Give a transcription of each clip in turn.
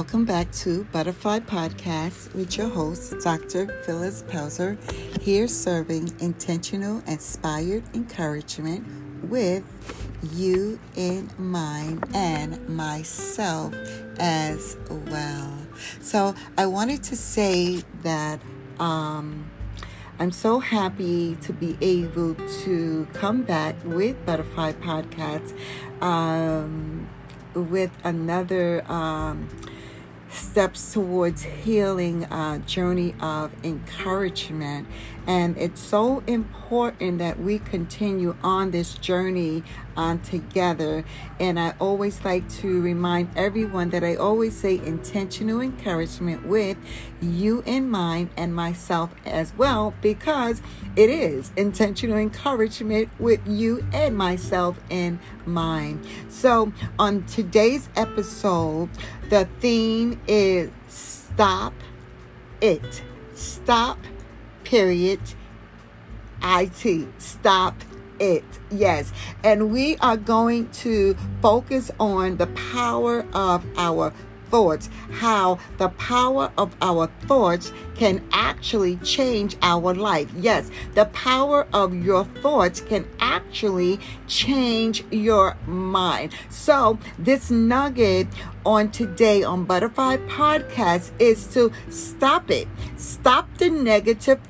Welcome back to Butterfly Podcast with your host, Dr. Phyllis Pelzer, here serving intentional, inspired encouragement with you in mind and myself as well. So, I wanted to say that um, I'm so happy to be able to come back with Butterfly Podcast um, with another. Um, steps towards healing uh, journey of encouragement. And it's so important that we continue on this journey on together. And i always like to remind everyone that i always say intentional encouragement with you in mind and myself as well because it is intentional encouragement with you and myself in mind. So on today's episode the theme is stop it. Stop, period. IT. Stop it. Yes. And we are going to focus on the power of our thoughts, how the power of our thoughts can actually change our life. Yes, the power of your thoughts can actually change your mind. So, this nugget on today on Butterfly Podcast is to stop it. Stop the negative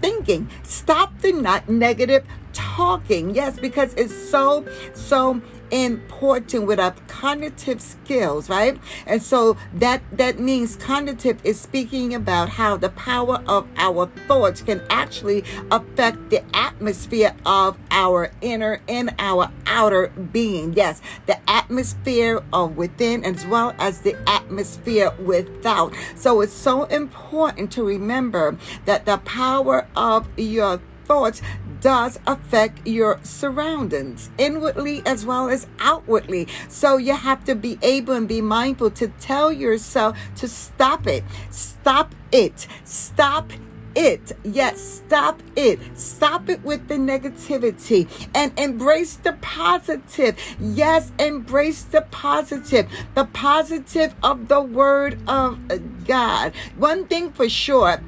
thinking. Stop the not negative talking. Yes, because it's so, so important with our cognitive skills, right? And so that that means cognitive is speaking about how the power of our thoughts can actually affect the atmosphere of our inner and our outer being. Yes, the atmosphere of within as well as the atmosphere without. So it's so important to remember that the power of your thoughts does affect your surroundings inwardly as well as outwardly. So you have to be able and be mindful to tell yourself to stop it. Stop it. Stop it. Yes, stop it. Stop it with the negativity and embrace the positive. Yes, embrace the positive. The positive of the word of God. One thing for sure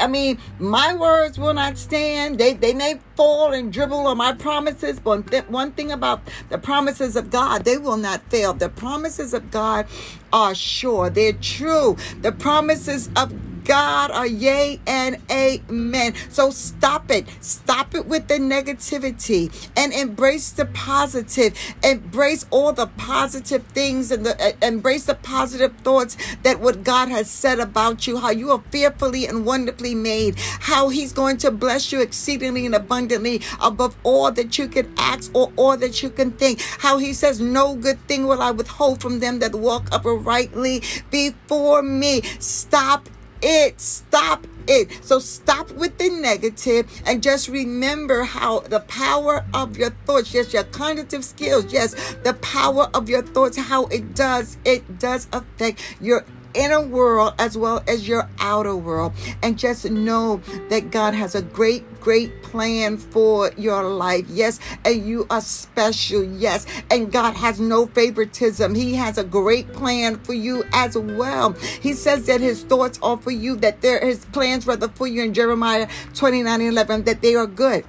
I mean, my words will not stand. They they may fall and dribble on my promises, but one thing about the promises of God, they will not fail. The promises of God are sure. They're true. The promises of God are yea and amen. So stop it. Stop it with the negativity and embrace the positive. Embrace all the positive things and the, uh, embrace the positive thoughts that what God has said about you, how you are fearfully and wonderfully made, how He's going to bless you exceedingly and abundantly above all that you can ask or all that you can think. How He says, No good thing will I withhold from them that walk uprightly before me. Stop it. Stop it. So stop with the negative and just remember how the power of your thoughts, yes, your cognitive skills, yes, the power of your thoughts, how it does, it does affect your inner world as well as your outer world. And just know that God has a great, great plan for your life. Yes, and you are special. Yes, and God has no favoritism. He has a great plan for you as well. He says that his thoughts are for you, that there his plans rather for you in Jeremiah 29 11, that they are good.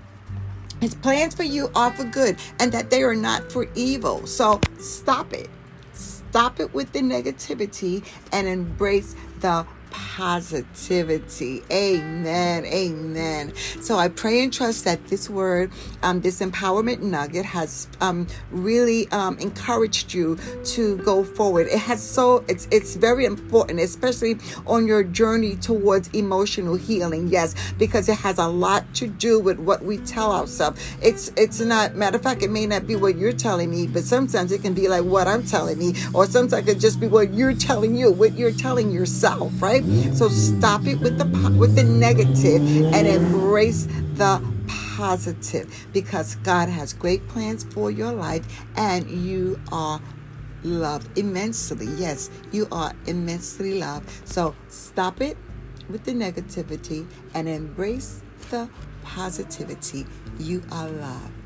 His plans for you are for good and that they are not for evil. So stop it. Stop it with the negativity and embrace the positivity. Amen. Amen. So I pray and trust that this word, um, this empowerment nugget has um, really um, encouraged you to go forward. It has so it's it's very important, especially on your journey towards emotional healing. Yes, because it has a lot to do with what we tell ourselves. It's it's not matter of fact, it may not be what you're telling me, but sometimes it can be like what I'm telling me, or sometimes it could just be what you're telling you, what you're telling yourself, right? So stop it with the with the negative and embrace the positive because God has great plans for your life and you are loved immensely. Yes, you are immensely loved. So stop it with the negativity and embrace the positivity. You are loved.